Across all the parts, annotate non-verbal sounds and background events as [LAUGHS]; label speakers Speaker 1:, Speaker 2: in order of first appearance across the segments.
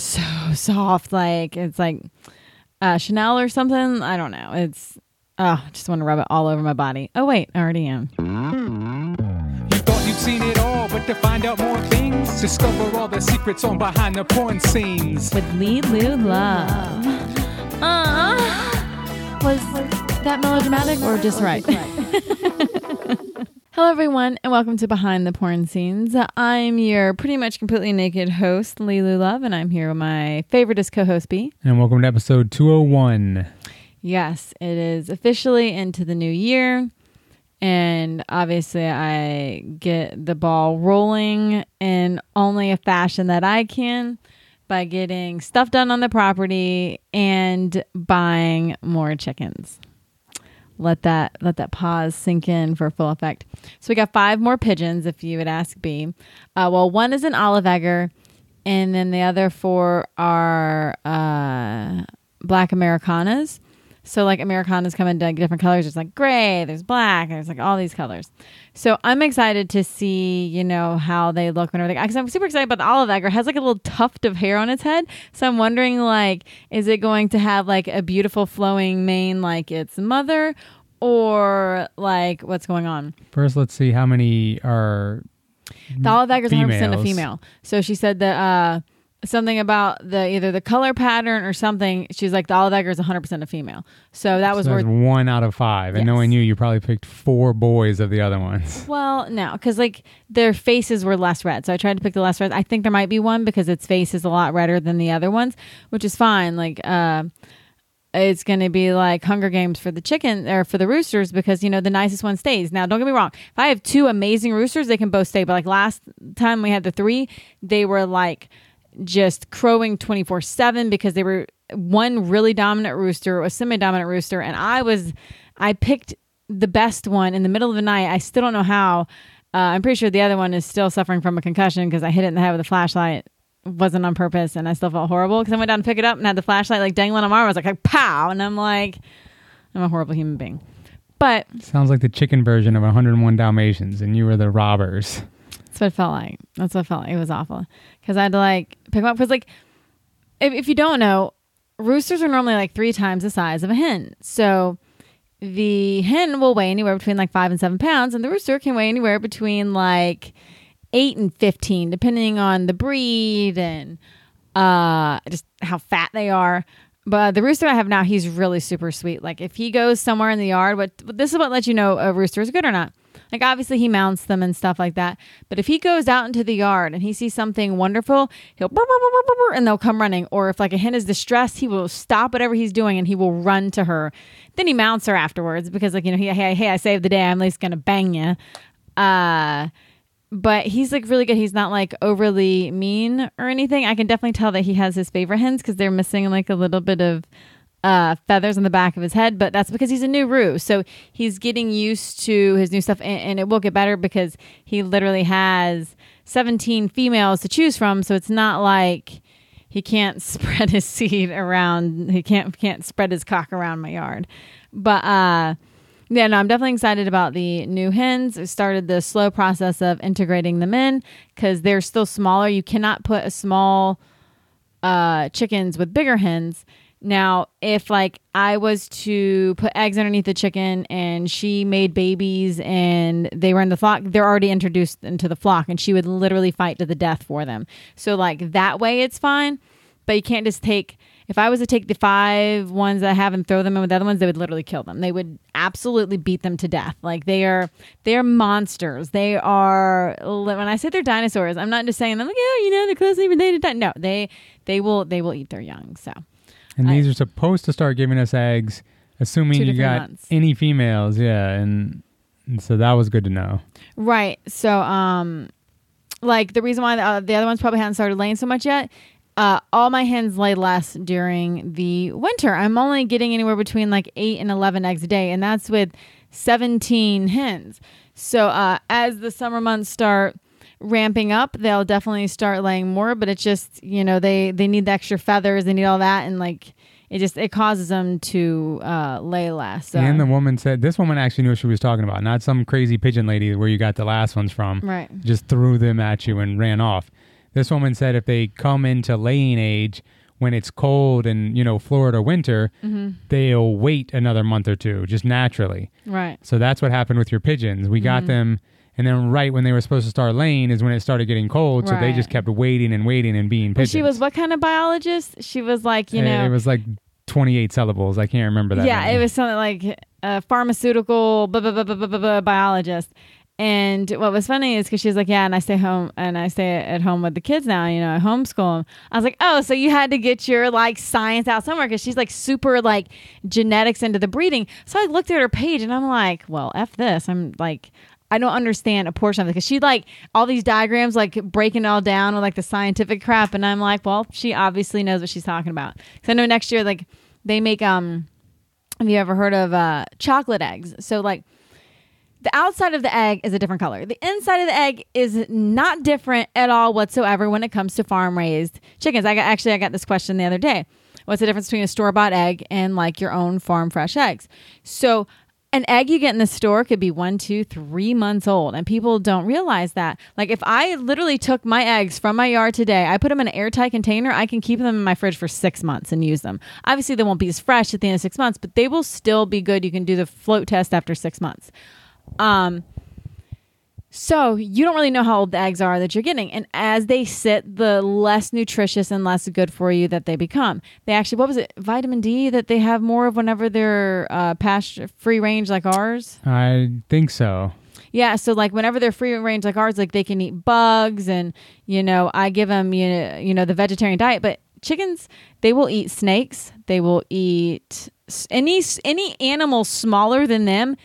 Speaker 1: so [LAUGHS] soft. Like it's like uh, Chanel or something. I don't know. It's oh, I just want to rub it all over my body. Oh wait, I already am.
Speaker 2: You thought you'd seen it all, but to find out more things, discover all the secrets on behind the porn scenes.
Speaker 1: With Lelu Love. Uh, was that melodramatic or just right? [LAUGHS] Hello, everyone, and welcome to Behind the Porn Scenes. I'm your pretty much completely naked host, Lelu Love, and I'm here with my favoriteest co-host, B.
Speaker 3: And welcome to episode 201.
Speaker 1: Yes, it is officially into the new year, and obviously, I get the ball rolling in only a fashion that I can by getting stuff done on the property and buying more chickens let that let that pause sink in for full effect. So we got five more pigeons, if you would ask B. Uh, well, one is an olive egger, and then the other four are uh, black Americanas. So like Americanas come in like different colors. It's like gray, there's black, there's like all these colors. So I'm excited to see, you know, how they look when everything. Because I'm super excited about the olive egger. It has like a little tuft of hair on its head. So I'm wondering, like, is it going to have like a beautiful flowing mane like its mother, or like what's going on?
Speaker 3: First, let's see how many are.
Speaker 1: The olive egger is 100 percent a female. So she said that uh, something about the either the color pattern or something. She's like the olive egger is 100 percent a female. So that was
Speaker 3: so
Speaker 1: worth.
Speaker 3: one out of five. And
Speaker 1: Yes.
Speaker 3: knowing you, you probably picked four boys of the other ones. [LAUGHS]
Speaker 1: Well, no, because like their faces were less red. So I tried to pick the less red. I think there might be one because its face is a lot redder than the other ones, which is fine. Like, uh, it's going to be like Hunger Games for the chicken or for the roosters because you know the nicest one stays. Now, don't get me wrong. If I have two amazing roosters, they can both stay. But like last time we had the three, they were like just crowing 24 7 because they were one really dominant rooster, a semi dominant rooster, and I was, I picked the best one in the middle of the night. I still don't know how. Uh, I'm pretty sure the other one is still suffering from a concussion because I hit it in the head with a flashlight. Wasn't on purpose, and I still felt horrible because I went down to pick it up and had the flashlight like dangling on my arm. I was like, like pow, and I'm like, I'm a horrible human being. But
Speaker 3: Sounds like the chicken version of 101 Dalmatians, and you were the robbers.
Speaker 1: That's what it felt like. That's what it felt like. It was awful because I had to like pick them up. Because like, if, if you don't know, roosters are normally like three times the size of a hen. So the hen will weigh anywhere between like five and seven pounds, and the rooster can weigh anywhere between like eight and fifteen, depending on the breed and uh just how fat they are. But the rooster I have now, he's really super sweet. Like if he goes somewhere in the yard, what this is what lets you know a rooster is good or not. Like obviously he mounts them and stuff like that. But if he goes out into the yard and he sees something wonderful, he'll brr, brr, brr, and they'll come running. Or if like a hen is distressed, he will stop whatever he's doing and he will run to her. Then he mounts her afterwards because like you know he, hey hey I saved the day. I'm at least gonna bang you. Uh, but he's like really good. He's not like overly mean or anything. I can definitely tell that he has his favorite hens because they're missing like a little bit of uh, feathers on the back of his head, but that's because he's a new roo. So he's getting used to his new stuff, and, and it will get better because he literally has 17 females to choose from. So it's not like he can't [LAUGHS] spread his seed around. He can't can't spread his cock around my yard. But uh, yeah, no, I'm definitely excited about the new hens. I started the slow process of integrating them in because they're still smaller. You cannot put a small uh, chickens with bigger hens. Now, if like I was to put eggs underneath the chicken and she made babies and they were in the flock, they're already introduced into the flock and she would literally fight to the death for them. So like that way it's fine, but you can't just take if I was to take the five ones that I have and throw them in with the other ones, they would literally kill them. They would absolutely beat them to death. Like they are, they are monsters. They are. When I say they're dinosaurs, I'm not just saying them like, yeah, you know, they're closely related. No, they, they will, they will eat their young. So
Speaker 3: And
Speaker 1: I-
Speaker 3: these are supposed to start giving us eggs, assuming you got
Speaker 1: months.
Speaker 3: any females. Yeah. And, and so that was good to know.
Speaker 1: Right. So, um, like the reason why the, uh, the other ones probably hadn't started laying so much yet. Uh, all my hens lay less during the winter. I'm only getting anywhere between like eight and eleven eggs a day, and that's with 17 hens. So, uh, as the summer months start ramping up, they'll definitely start laying more. But it's just you know they they need the extra feathers, they need all that, and like it just it causes them to uh, lay less. So.
Speaker 3: And the woman said, this woman actually knew what she was talking about, not some crazy pigeon lady where you got the last ones from.
Speaker 1: right.
Speaker 3: Just threw them at you and ran off. this woman said if they come into laying age when it's cold and you know Florida winter,
Speaker 1: Mm-hmm.
Speaker 3: they'll wait another month or two just naturally.
Speaker 1: Right.
Speaker 3: So that's what happened with your pigeons. We
Speaker 1: Mm-hmm.
Speaker 3: got them, and then right when they were supposed to start laying is when it started getting cold. So they
Speaker 1: Right.
Speaker 3: just kept waiting and waiting and being pigeons.
Speaker 1: she was what kind of biologist? She was like, you
Speaker 3: Uh,
Speaker 1: know,
Speaker 3: it was like 28 syllables. I can't remember that.
Speaker 1: yeah,
Speaker 3: many.
Speaker 1: it was something like a pharmaceutical blah, blah, blah, blah, blah, blah, blah, biologist. And what was funny is because she was like, yeah, and I stay home and I stay at home with the kids now, you know, I homeschool them. I was like, oh, so you had to get your like science out somewhere because she's like super like genetics into the breeding. So I looked at her page and I'm like, well, F this. I'm like, I don't understand a portion of it because she like all these diagrams, like breaking it all down with like the scientific crap. And I'm like, well, she obviously knows what she's talking about. Because I know next year, like, they make, um, have you ever heard of uh, chocolate eggs? So, like, the outside of the egg is a different color. The inside of the egg is not different at all whatsoever when it comes to farm raised chickens. I got actually I got this question the other day. What's the difference between a store bought egg and like your own farm fresh eggs? So an egg you get in the store could be one, two, three months old, and people don't realize that. Like if I literally took my eggs from my yard today, I put them in an airtight container, I can keep them in my fridge for six months and use them. Obviously, they won't be as fresh at the end of six months, but they will still be good. You can do the float test after six months. Um, so you don't really know how old the eggs are that you're getting, and as they sit, the less nutritious and less good for you that they become. They actually, what was it, vitamin D that they have more of whenever they're uh, pasture free range like ours.
Speaker 3: I think so.
Speaker 1: Yeah, so like whenever they're free range like ours, like they can eat bugs, and you know I give them you know, you know the vegetarian diet, but chickens they will eat snakes, they will eat any any animal smaller than them,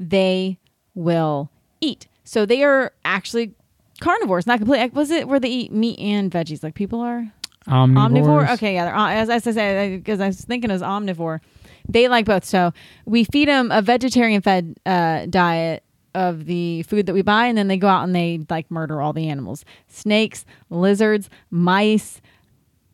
Speaker 1: they will eat. So they are actually carnivores, not completely. Was it where they eat meat and veggies like people are?
Speaker 3: Omnivores.
Speaker 1: Omnivore? Okay, yeah. They're, as, as I said, because I was thinking it was omnivore. They like both. So we feed them a vegetarian fed uh, diet of the food that we buy, and then they go out and they like murder all the animals snakes, lizards, mice,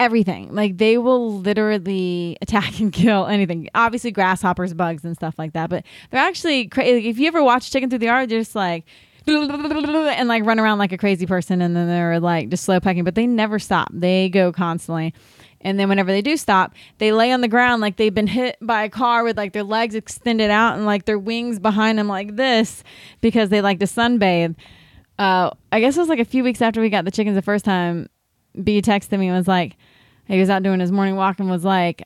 Speaker 1: everything. Like they will literally [LAUGHS] attack and kill anything. Obviously, grasshoppers, bugs, and stuff like that. But they're actually crazy. Like, if you ever watch Chicken Through the Yard, they're just like, and like run around like a crazy person and then they're like just slow pecking but they never stop. They go constantly. And then whenever they do stop they lay on the ground like they've been hit by a car with like their legs extended out and like their wings behind them like this because they like to sunbathe. Uh, i guess it was like a few weeks after we got the chickens the first time b texted me and was like he was out doing his morning walk and was like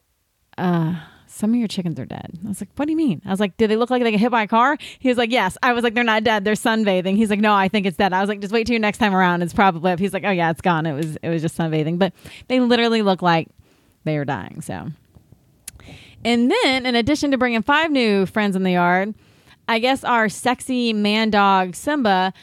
Speaker 1: uh some of your chickens are dead. I was like, what do you mean? I was like, do they look like they get hit by a car? He was like, yes. I was like, they're not dead. They're sunbathing. He's like, no, I think it's dead. I was like, just wait till your next time around. It's probably. He's like, oh yeah, it's gone. It was it was just sunbathing. But they literally look like they are dying. So, and then in addition to bringing five new friends in the yard, I guess our sexy man dog Simba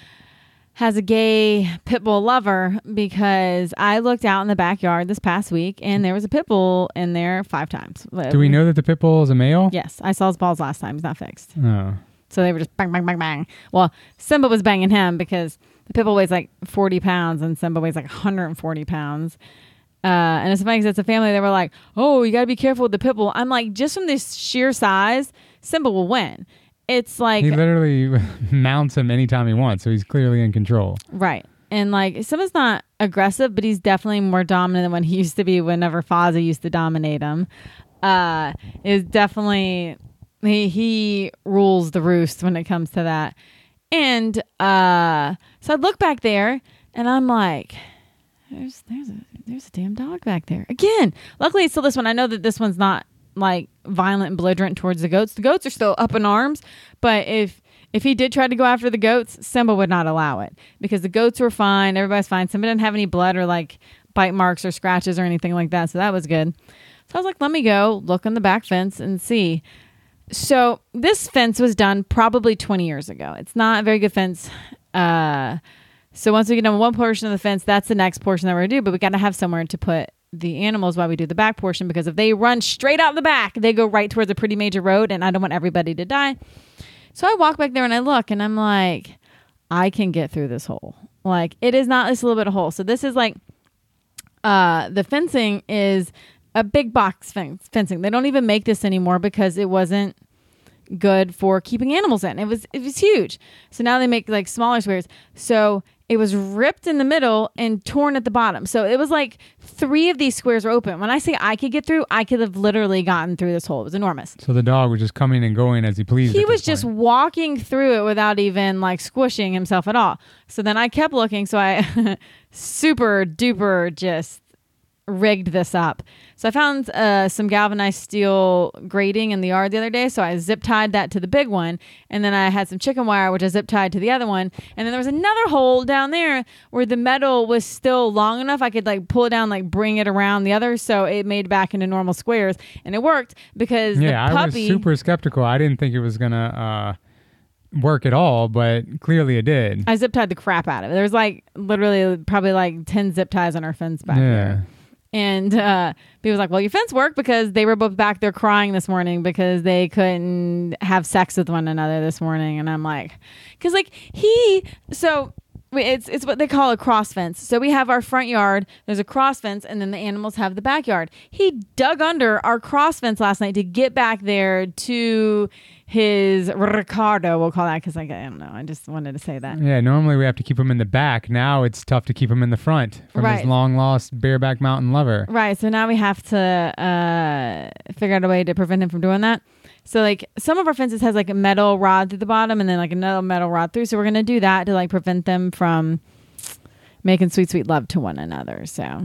Speaker 1: has a gay pit bull lover because I looked out in the backyard this past week and there was a pit bull in there five times.
Speaker 3: Do we know that the pit bull is a male?
Speaker 1: Yes, I saw his balls last time. He's not fixed.
Speaker 3: Oh.
Speaker 1: So they were just bang, bang, bang, bang. Well, Simba was banging him because the pit bull weighs like 40 pounds and Simba weighs like 140 pounds. Uh, and it's funny because it's a family. They were like, "Oh, you got to be careful with the pit bull." I'm like, just from this sheer size, Simba will win. It's like
Speaker 3: He literally [LAUGHS] mounts him anytime he wants, so he's clearly in control.
Speaker 1: Right. And like Simba's not aggressive, but he's definitely more dominant than when he [LAUGHS] used to be whenever Fozzie used to dominate him. Uh is definitely he he rules the roost when it comes to that. And uh so I look back there and I'm like there's there's a there's a damn dog back there. Again. Luckily it's still this one. I know that this one's not like violent and belligerent towards the goats. The goats are still up in arms, but if if he did try to go after the goats, Simba would not allow it because the goats were fine. Everybody's fine. Simba didn't have any blood or like bite marks or scratches or anything like that, so that was good. So I was like, let me go look on the back fence and see. So this fence was done probably 20 years ago. It's not a very good fence. Uh, so once we get done one portion of the fence, that's the next portion that we're gonna do. But we got to have somewhere to put the animals while we do the back portion because if they run straight out the back, they go right towards a pretty major road, and I don't want everybody to die. So I walk back there and I look, and I'm like, I can get through this hole. Like it is not this little bit of hole. So this is like, uh, the fencing is a big box fencing. They don't even make this anymore because it wasn't good for keeping animals in. It was it was huge. So now they make like smaller squares. So it was ripped in the middle and torn at the bottom. So it was like three of these squares were open. When I say I could get through, I could have literally gotten through this hole. It was enormous.
Speaker 3: So the dog was just coming and going as he pleased.
Speaker 1: He was just walking through it without even like squishing himself at all. So then I kept looking. So I [LAUGHS] super duper just rigged this up. So I found uh, some galvanized steel grating in the yard the other day. So I zip tied that to the big one. And then I had some chicken wire, which I zip tied to the other one. And then there was another hole down there where the metal was still long enough. I could like pull it down, like bring it around the other. So it made back into normal squares. And it worked because
Speaker 3: Yeah,
Speaker 1: the
Speaker 3: I was
Speaker 1: puppy.
Speaker 3: super skeptical. I didn't think it was gonna uh, work at all, but clearly it did.
Speaker 1: I zip tied the crap out of it. There's like literally probably like 10 zip ties on our fence back
Speaker 3: yeah.
Speaker 1: here. And uh, he was like, Well, your fence worked because they were both back there crying this morning because they couldn't have sex with one another this morning. And I'm like, Because like he, so it's it's what they call a cross fence. So we have our front yard, there's a cross fence, and then the animals have the backyard. He dug under our cross fence last night to get back there to his Ricardo, we'll call that because like, I don't know. I just wanted to say that.
Speaker 3: Yeah, normally we have to keep him in the back. Now it's tough to keep him in the front from
Speaker 1: Right.
Speaker 3: his long lost bareback mountain lover.
Speaker 1: Right. So now we have to uh, figure out a way to prevent him from doing that. So like some of our fences has like a metal rod through the bottom and then like another metal rod through. So we're gonna do that to like prevent them from making sweet sweet love to one another. So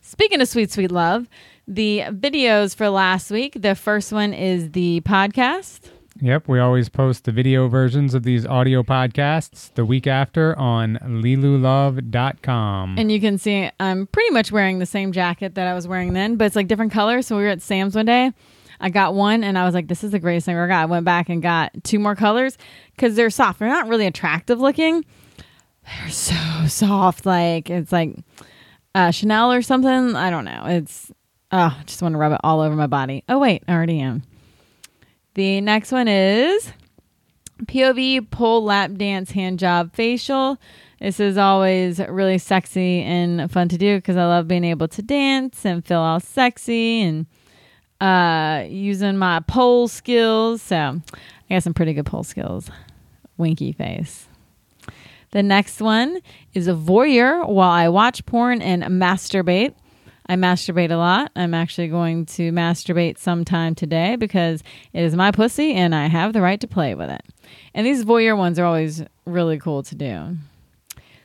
Speaker 1: speaking of sweet sweet love, the videos for last week. The first one is the podcast.
Speaker 3: Yep, we always post the video versions of these audio podcasts the week after on lelulove.com.
Speaker 1: And you can see I'm pretty much wearing the same jacket that I was wearing then, but it's like different colors. So we were at Sam's one day. I got one and I was like, this is the greatest thing I ever got. I went back and got two more colors because they're soft. They're not really attractive looking. They're so soft. Like it's like uh, Chanel or something. I don't know. It's, oh, I just want to rub it all over my body. Oh, wait, I already am. The next one is POV pole lap dance hand job facial. This is always really sexy and fun to do because I love being able to dance and feel all sexy and uh, using my pole skills. So I got some pretty good pole skills. Winky face. The next one is a voyeur while I watch porn and masturbate. I masturbate a lot. I'm actually going to masturbate sometime today because it is my pussy and I have the right to play with it. And these voyeur ones are always really cool to do.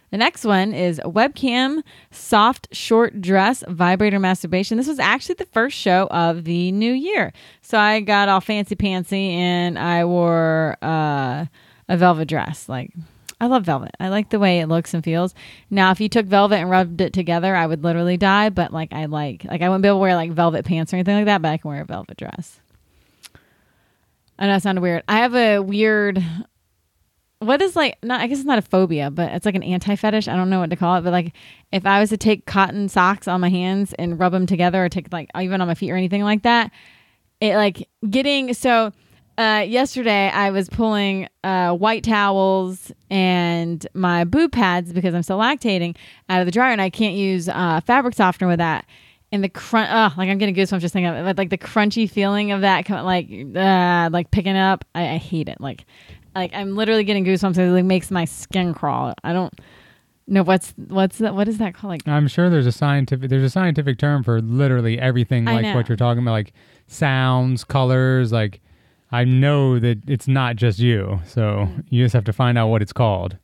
Speaker 1: The next one is webcam soft short dress vibrator masturbation. This was actually the first show of the new year. So I got all fancy pantsy and I wore uh, a velvet dress. Like I love velvet. I like the way it looks and feels. Now, if you took velvet and rubbed it together, I would literally die. But like, I like like I wouldn't be able to wear like velvet pants or anything like that. But I can wear a velvet dress. I know it sounded weird. I have a weird. What is like? Not I guess it's not a phobia, but it's like an anti fetish. I don't know what to call it. But like, if I was to take cotton socks on my hands and rub them together, or take like even on my feet or anything like that, it like getting so uh, yesterday I was pulling uh, white towels and my boob pads because I'm still lactating out of the dryer and I can't use uh, fabric softener with that. And the crunch, oh, like I'm getting goosebumps just thinking of it. But, Like the crunchy feeling of that, like, uh, like picking up. I, I hate it. Like, like I'm literally getting goosebumps. It like makes my skin crawl. I don't know what's what's that. What is that called? Like
Speaker 3: I'm sure there's a scientific there's a scientific term for literally everything like what you're talking about, like sounds, colors. Like I know that it's not just you, so you just have to find out what it's called.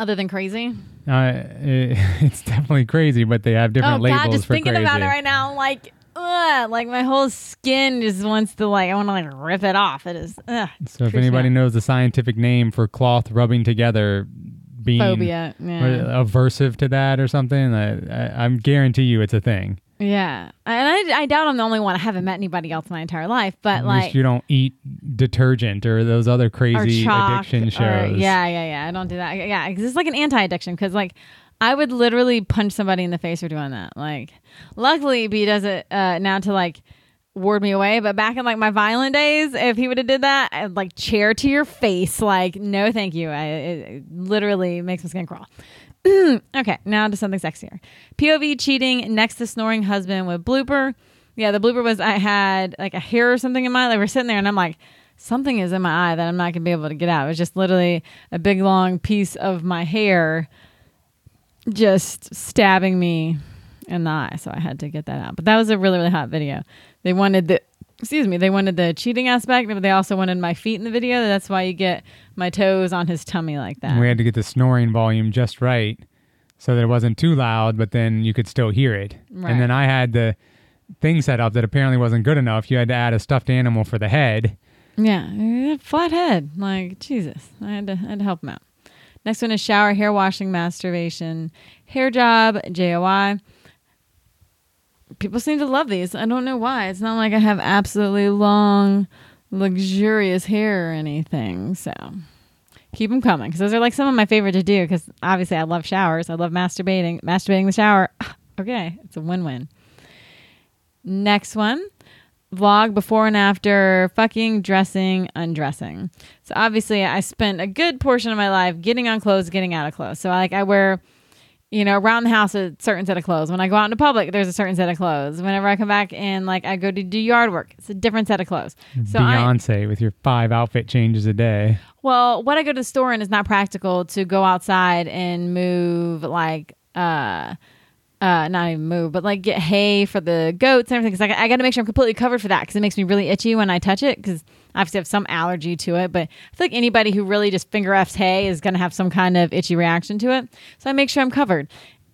Speaker 1: other than crazy.
Speaker 3: Uh, it, [LAUGHS] it's definitely crazy, but they have different
Speaker 1: oh
Speaker 3: labels
Speaker 1: God, just
Speaker 3: for
Speaker 1: thinking
Speaker 3: crazy.
Speaker 1: about it right now, I'm like, ugh, like my whole skin just wants to like, I want to like rip it off. It is ugh,
Speaker 3: So if anybody knows the scientific name for cloth rubbing together being
Speaker 1: phobia, yeah,
Speaker 3: aversive to that or something, I, I, I'm guarantee you it's a thing.
Speaker 1: Yeah, and I, I doubt I'm the only one. I haven't met anybody else my entire life, but
Speaker 3: At
Speaker 1: like.
Speaker 3: least you don't eat detergent or those other
Speaker 1: or
Speaker 3: crazy addiction
Speaker 1: or-
Speaker 3: shows.
Speaker 1: yeah, yeah, yeah. I don't do that. Yeah, 'cause it's like an anti-addiction because like I would literally punch somebody in the face for doing that. Like, luckily, B does it uh, now to like ward me away. But back in like my violent days, if he would have did that, I'd like chair to your face. Like, no, thank you. I, it, it literally makes my skin crawl. Mm, okay, now to something sexier. POV cheating next to snoring husband with blooper. Yeah, the blooper was I had like a hair or something in my like we're sitting there and I'm like something is in my eye that I'm not gonna be able to get out. It was just literally a big long piece of my hair just stabbing me in the eye. So I had to get that out. But that was a really, really hot video. They wanted the excuse me, they wanted the cheating aspect, but they also wanted my feet in the video. That's why you get my toes on his tummy like that.
Speaker 3: We had to get the snoring volume just right so that it wasn't too loud, but then you could still hear it.
Speaker 1: Right.
Speaker 3: And then I had the thing set up that apparently wasn't good enough. You had to add a stuffed animal for the head.
Speaker 1: Yeah, flat head. Like Jesus, I had to, I had to help him out. Next one is shower, hair washing, masturbation, hair job, JOI. People seem to love these. I don't know why. It's not like I have absolutely long, luxurious hair or anything. So keep them coming because those are like some of my favorite to do. Because obviously I love showers. I love masturbating. Masturbating in the shower. [LAUGHS] okay, it's a win-win. Next one vlog before and after fucking, dressing, undressing. So obviously, I spent a good portion of my life getting on clothes, getting out of clothes. So like I wear, you know, around the house a certain set of clothes. When I go out into public, there's a certain set of clothes. Whenever I come back and like I go to do yard work, it's a different set of clothes. So I,
Speaker 3: Beyonce with your five outfit changes a day.
Speaker 1: well, what I go to the store in is not practical to go outside and move like uh uh not even move, but like get hay for the goats and everything. Because I, I got to make sure I'm completely covered for that because it makes me really itchy when I touch it. Because I obviously have some allergy to it, but I feel like anybody who really just finger f's hay is going to have some kind of itchy reaction to it. So I make sure I'm covered,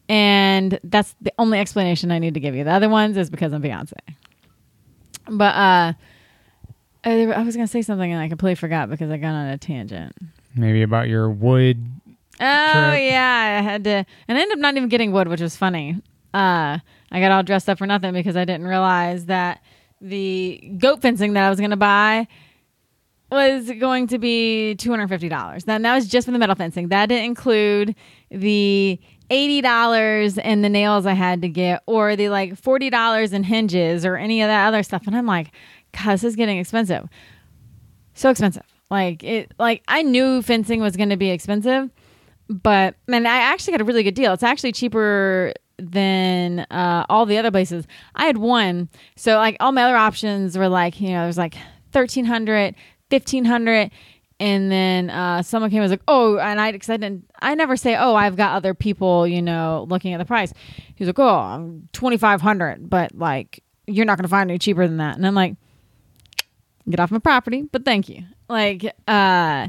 Speaker 1: and that's the only explanation I need to give you. The other ones is because I'm Beyonce. But uh, I I was gonna say something and I completely forgot because I got on a tangent.
Speaker 3: Maybe about your wood.
Speaker 1: Oh
Speaker 3: Trip.
Speaker 1: yeah, I had to, and I ended up not even getting wood, which was funny. Uh, I got all dressed up for nothing because I didn't realize that the goat fencing that I was gonna buy was going to be two hundred fifty dollars. Then that was just for the metal fencing. That didn't include the eighty dollars and the nails I had to get, or the like forty dollars in hinges, or any of that other stuff. And I'm like, God, this is getting expensive. So expensive. Like it. Like I knew fencing was going to be expensive, but man, I actually got a really good deal. It's actually cheaper than uh, all the other places. I had one, so like all my other options were like you know there's like 1300 1500 and then uh, someone came and was like oh and i because i didn't i never say oh i've got other people you know looking at the price. He's like oh i'm 2500 but like you're not to find any cheaper than that. And i'm like get off my property but thank you. Like uh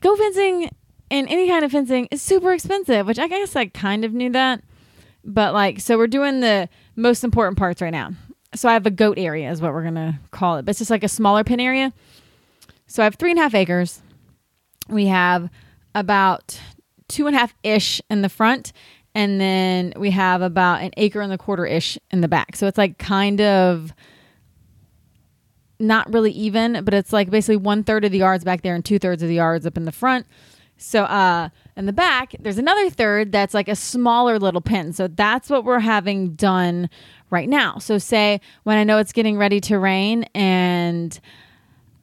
Speaker 1: go fencing and any kind of fencing is super expensive which i guess i kind of knew that but like so we're doing the most important parts right now. So i have a goat area is what we're gonna call it but it's just like a smaller pin area so i have three and a half acres. We have about two and a half ish in the front and then we have about an acre and a quarter ish in the back. So it's like kind of not really even but it's like basically one third of the yards back there and two thirds of the yards up in the front. So uh in the back there's another third that's like a smaller little pin so that's what we're having done right now. So say when i know it's getting ready to rain and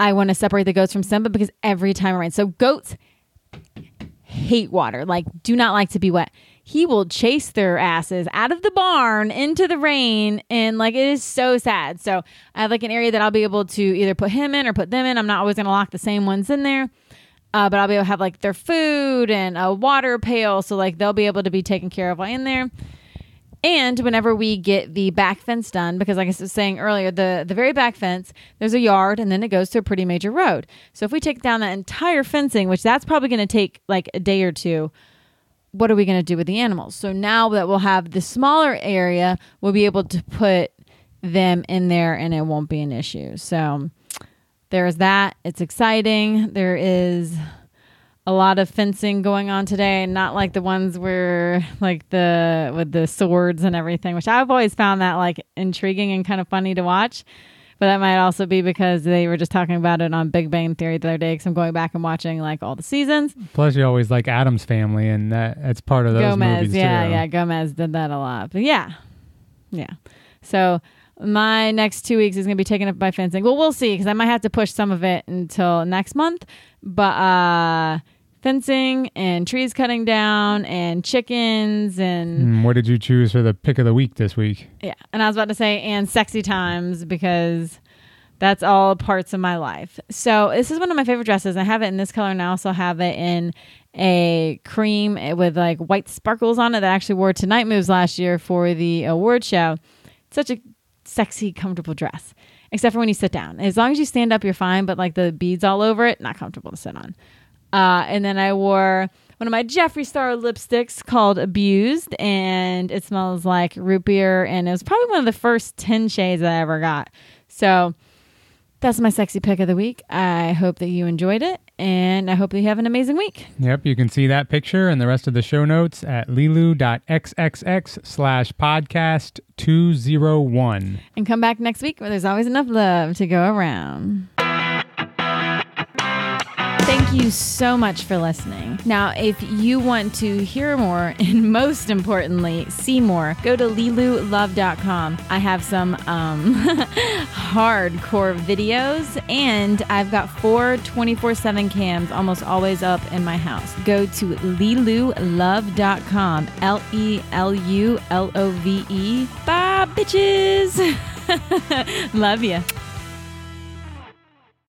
Speaker 1: i want to separate the goats from simba because every time it rains. So goats hate water. Like do not like to be wet. He will chase their asses out of the barn into the rain and like it is so sad. So i have like an area that i'll be able to either put him in or put them in. I'm not always going to lock the same ones in there uh, but I'll be able to have like their food and a water pail, so like they'll be able to be taken care of while in there. And whenever we get the back fence done, because like I was saying earlier, the the very back fence, there's a yard, and then it goes to a pretty major road. So if we take down that entire fencing, which that's probably going to take like a day or two, what are we going to do with the animals? So now that we'll have the smaller area, we'll be able to put them in there, and it won't be an issue. So there's that. It's exciting. There is a lot of fencing going on today, not like the ones where like the with the swords and everything, which I've always found that like intriguing and kind of funny to watch. But that might also be because they were just talking about it on Big Bang Theory the other day. Because I'm going back and watching like all the seasons.
Speaker 3: Plus, you always like Addams Family, and that that's part of those
Speaker 1: Gomez,
Speaker 3: movies
Speaker 1: yeah,
Speaker 3: too.
Speaker 1: yeah, yeah, Gomez did that a lot. But yeah, yeah. So my next two weeks is going to be taken up by fencing. Well, we'll see because I might have to push some of it until next month. But uh, fencing and trees cutting down and chickens and
Speaker 3: Mm, what did you choose for the pick of the week this week?
Speaker 1: yeah. And I was about to say and sexy times because That's all parts of my life. So this is one of my favorite dresses. I have it in this color and I also have it in a cream with like white sparkles on it that I actually wore to Night Moves last year for the award show. It's such a sexy, comfortable dress. Except for when you sit down. As long as you stand up, you're fine, but like the beads all over it, not comfortable to sit on. Uh, and then I wore one of my Jeffree Star lipsticks called Abused, and it smells like root beer. And it was probably one of the first 10 shades I ever got. So that's my sexy pick of the week. I hope that you enjoyed it, and I hope that you have an amazing week.
Speaker 3: Yep, you can see that picture and the rest of the show notes at lelu.xxx slash podcast 201.
Speaker 1: And come back next week where there's always enough love to go around. You so much for listening. Now, if you want to hear more [LAUGHS] and most importantly, see more, go to lelulove.com. I have some um, [LAUGHS] hardcore videos and I've got four 24 7 cams almost always up in my house. Go to lelulove.com. L E L U L O V E. Bye, bitches. [LAUGHS] Love you.